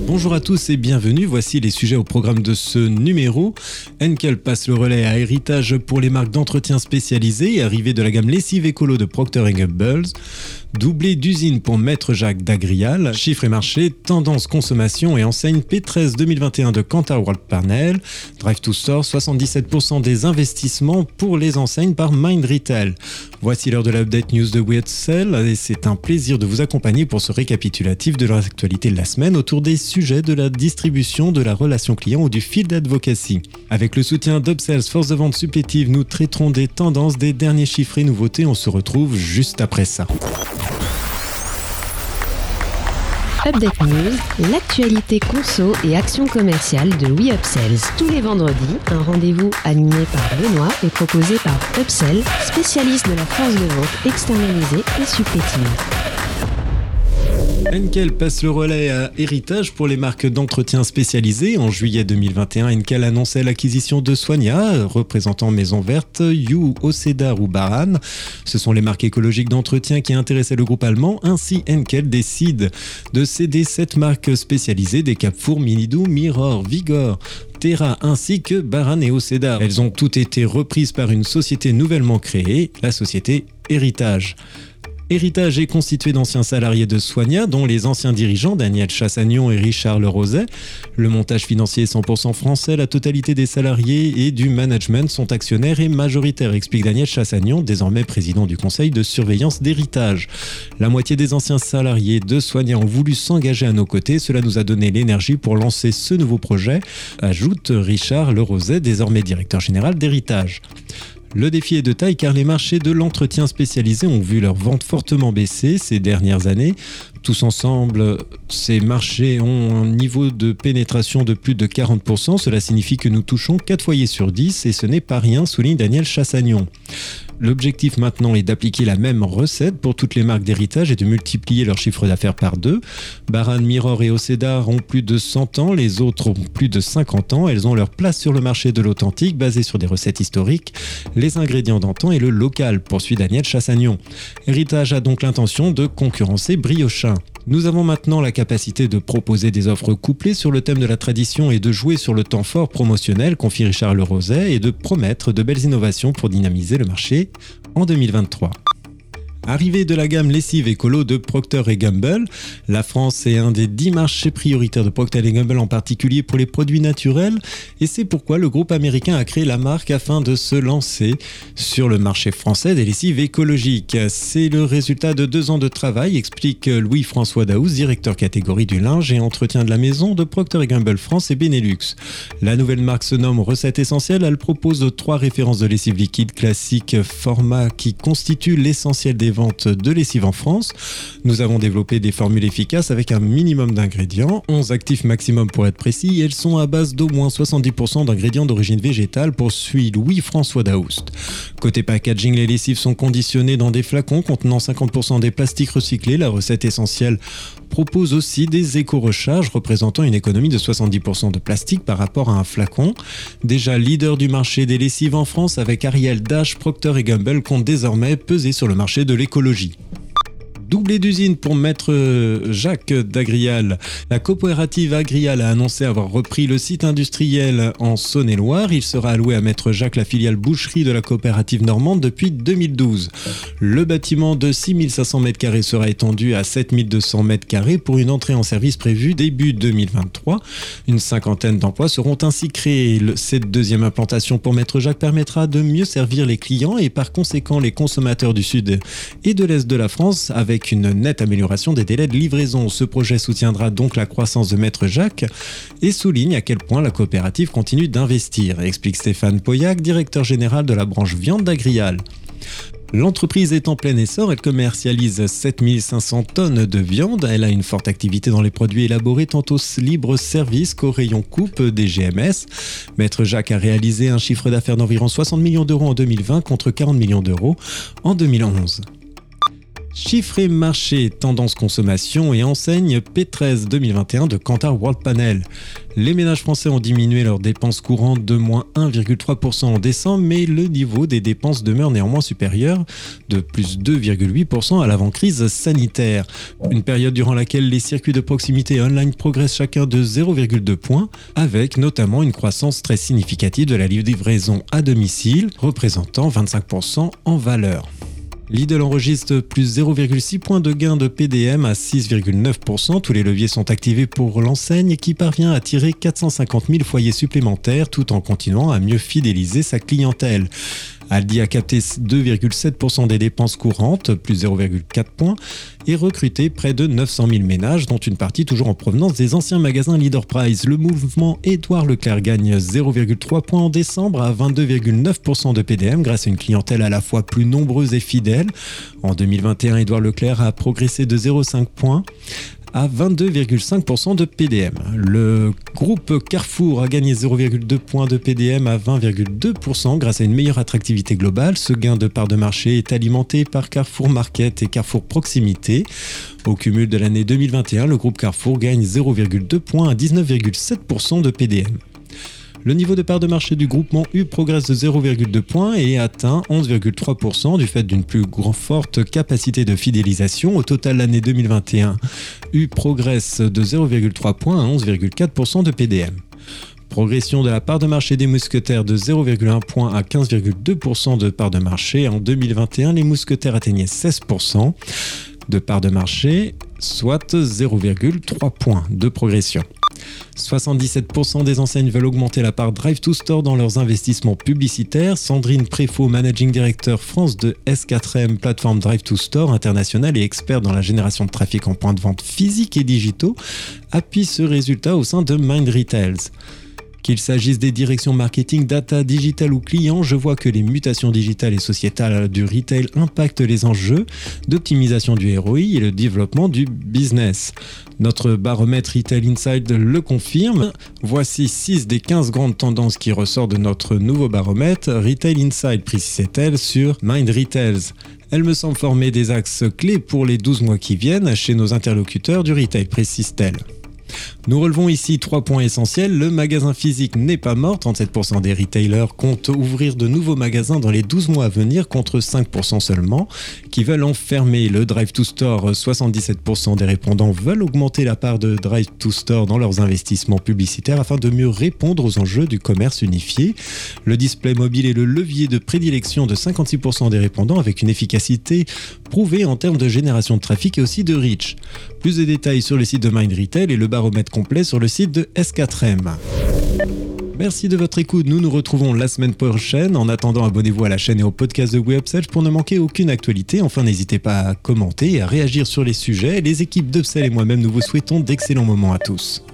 Bonjour à tous et bienvenue, voici les sujets au programme de ce numéro. Enkel passe le relais à héritage pour les marques d'entretien spécialisées, arrivée de la gamme lessive écolo de Procter Gamble. Doublé d'usine pour Maître Jacques d'Agrial, chiffres et marché, tendance consommation et enseigne P13 2021 de Kantar World Panel, Drive to Store, 77% des investissements pour les enseignes par Mind Retail. Voici l'heure de l'update news de Cell et c'est un plaisir de vous accompagner pour ce récapitulatif de l'actualité de la semaine autour des sujets de la distribution, de la relation client ou du field advocacy. Avec le soutien d'Upsells Force de vente supplétive, nous traiterons des tendances, des derniers chiffres et nouveautés. On se retrouve juste après ça. Update News, l'actualité conso et action commerciale de We Upsells. Tous les vendredis, un rendez-vous animé par Benoît et proposé par Upsell, spécialiste de la force de vente externalisée et supplétive. Enkel passe le relais à Héritage pour les marques d'entretien spécialisées. En juillet 2021, Enkel annonçait l'acquisition de Soigna, représentant Maison Verte, You, Ocedar ou Baran. Ce sont les marques écologiques d'entretien qui intéressaient le groupe allemand. Ainsi, Enkel décide de céder cette marque spécialisée des Capfour, Minidou, Mirror, Vigor, Terra ainsi que Baran et Ocedar. Elles ont toutes été reprises par une société nouvellement créée, la société Héritage. Héritage est constitué d'anciens salariés de Soigna, dont les anciens dirigeants Daniel Chassagnon et Richard Lerozet. Le montage financier est 100% français, la totalité des salariés et du management sont actionnaires et majoritaires, explique Daniel Chassagnon, désormais président du conseil de surveillance d'Héritage. La moitié des anciens salariés de Soigna ont voulu s'engager à nos côtés, cela nous a donné l'énergie pour lancer ce nouveau projet, ajoute Richard Lerozet, désormais directeur général d'Héritage. Le défi est de taille car les marchés de l'entretien spécialisé ont vu leur vente fortement baisser ces dernières années. Tous ensemble, ces marchés ont un niveau de pénétration de plus de 40%. Cela signifie que nous touchons 4 foyers sur 10 et ce n'est pas rien, souligne Daniel Chassagnon. L'objectif maintenant est d'appliquer la même recette pour toutes les marques d'héritage et de multiplier leur chiffre d'affaires par deux. Baran, Mirror et Ocedar ont plus de 100 ans, les autres ont plus de 50 ans. Elles ont leur place sur le marché de l'authentique basé sur des recettes historiques, les ingrédients d'antan et le local, poursuit Daniel Chassagnon. Héritage a donc l'intention de concurrencer Briochin. Nous avons maintenant la capacité de proposer des offres couplées sur le thème de la tradition et de jouer sur le temps fort promotionnel, confie Richard Leroset, et de promettre de belles innovations pour dynamiser le marché en 2023. Arrivée de la gamme lessive écolo de Procter Gamble, la France est un des dix marchés prioritaires de Procter Gamble en particulier pour les produits naturels et c'est pourquoi le groupe américain a créé la marque afin de se lancer sur le marché français des lessives écologiques. C'est le résultat de deux ans de travail, explique Louis-François Daouz, directeur catégorie du linge et entretien de la maison de Procter Gamble France et Benelux. La nouvelle marque se nomme Recette Essentielle, elle propose trois références de lessive liquide classique format qui constitue l'essentiel des vente de lessive en France. Nous avons développé des formules efficaces avec un minimum d'ingrédients, 11 actifs maximum pour être précis, et elles sont à base d'au moins 70% d'ingrédients d'origine végétale, poursuit Louis-François Daoust. Côté packaging, les lessives sont conditionnées dans des flacons contenant 50% des plastiques recyclés. La recette essentielle propose aussi des éco-recharges représentant une économie de 70% de plastique par rapport à un flacon. Déjà leader du marché des lessives en France avec Ariel Dash, Procter et Gamble compte désormais peser sur le marché de l'écologie. Doublé d'usine pour Maître euh, Jacques d'Agrial. La coopérative Agrial a annoncé avoir repris le site industriel en Saône-et-Loire. Il sera alloué à Maître Jacques, la filiale boucherie de la coopérative normande depuis 2012. Le bâtiment de 6500 m2 sera étendu à 7200 m2 pour une entrée en service prévue début 2023. Une cinquantaine d'emplois seront ainsi créés. Cette deuxième implantation pour Maître Jacques permettra de mieux servir les clients et par conséquent les consommateurs du sud et de l'est de la France avec une nette amélioration des délais de livraison. Ce projet soutiendra donc la croissance de Maître Jacques et souligne à quel point la coopérative continue d'investir, explique Stéphane Poyac, directeur général de la branche viande d'Agrial. L'entreprise est en plein essor, elle commercialise 7500 tonnes de viande, elle a une forte activité dans les produits élaborés tant au libre service qu'au rayon coupe des GMS. Maître Jacques a réalisé un chiffre d'affaires d'environ 60 millions d'euros en 2020 contre 40 millions d'euros en 2011. Chiffres et marché, tendance consommation et enseigne P13 2021 de Kantar World Panel. Les ménages français ont diminué leurs dépenses courantes de moins 1,3% en décembre, mais le niveau des dépenses demeure néanmoins supérieur de plus 2,8% à l'avant-crise sanitaire. Une période durant laquelle les circuits de proximité online progressent chacun de 0,2 points, avec notamment une croissance très significative de la livraison à domicile, représentant 25% en valeur. Lidl enregistre plus 0,6 points de gain de PDM à 6,9%. Tous les leviers sont activés pour l'enseigne qui parvient à tirer 450 000 foyers supplémentaires tout en continuant à mieux fidéliser sa clientèle. Aldi a capté 2,7% des dépenses courantes, plus 0,4 points, et recruté près de 900 000 ménages, dont une partie toujours en provenance des anciens magasins Leader Price. Le mouvement Édouard Leclerc gagne 0,3 points en décembre à 22,9% de PDM grâce à une clientèle à la fois plus nombreuse et fidèle. En 2021, Édouard Leclerc a progressé de 0,5 points à 22,5% de PDM. Le groupe Carrefour a gagné 0,2 points de PDM à 20,2% grâce à une meilleure attractivité globale. Ce gain de part de marché est alimenté par Carrefour Market et Carrefour Proximité. Au cumul de l'année 2021, le groupe Carrefour gagne 0,2 points à 19,7% de PDM. Le niveau de part de marché du groupement U progresse de 0,2 points et atteint 11,3% du fait d'une plus forte capacité de fidélisation. Au total, l'année 2021, U progresse de 0,3 points à 11,4% de PDM. Progression de la part de marché des mousquetaires de 0,1 point à 15,2% de part de marché. En 2021, les mousquetaires atteignaient 16% de part de marché, soit 0,3 points de progression. 77% des enseignes veulent augmenter la part Drive to Store dans leurs investissements publicitaires. Sandrine Préfaux, Managing Director France de S4M, plateforme Drive to Store internationale et expert dans la génération de trafic en points de vente physiques et digitaux, appuie ce résultat au sein de Mind Retails. Qu'il s'agisse des directions marketing, data, digital ou client, je vois que les mutations digitales et sociétales du retail impactent les enjeux d'optimisation du ROI et le développement du business. Notre baromètre Retail Inside le confirme. Voici 6 des 15 grandes tendances qui ressortent de notre nouveau baromètre. Retail Inside précisait-elle sur Mind Retails. Elle me semble former des axes clés pour les 12 mois qui viennent chez nos interlocuteurs du retail, précise-t-elle. Nous relevons ici trois points essentiels. Le magasin physique n'est pas mort. 37% des retailers comptent ouvrir de nouveaux magasins dans les 12 mois à venir contre 5% seulement qui veulent en fermer. Le Drive to Store, 77% des répondants veulent augmenter la part de Drive to Store dans leurs investissements publicitaires afin de mieux répondre aux enjeux du commerce unifié. Le display mobile est le levier de prédilection de 56% des répondants avec une efficacité prouvée en termes de génération de trafic et aussi de reach. Plus de détails sur le site de Mind Retail et le baromètre complet sur le site de S4M. Merci de votre écoute. Nous nous retrouvons la semaine prochaine. En attendant, abonnez-vous à la chaîne et au podcast de WebSelf pour ne manquer aucune actualité. Enfin, n'hésitez pas à commenter et à réagir sur les sujets. Les équipes d'Upsell et moi-même, nous vous souhaitons d'excellents moments à tous.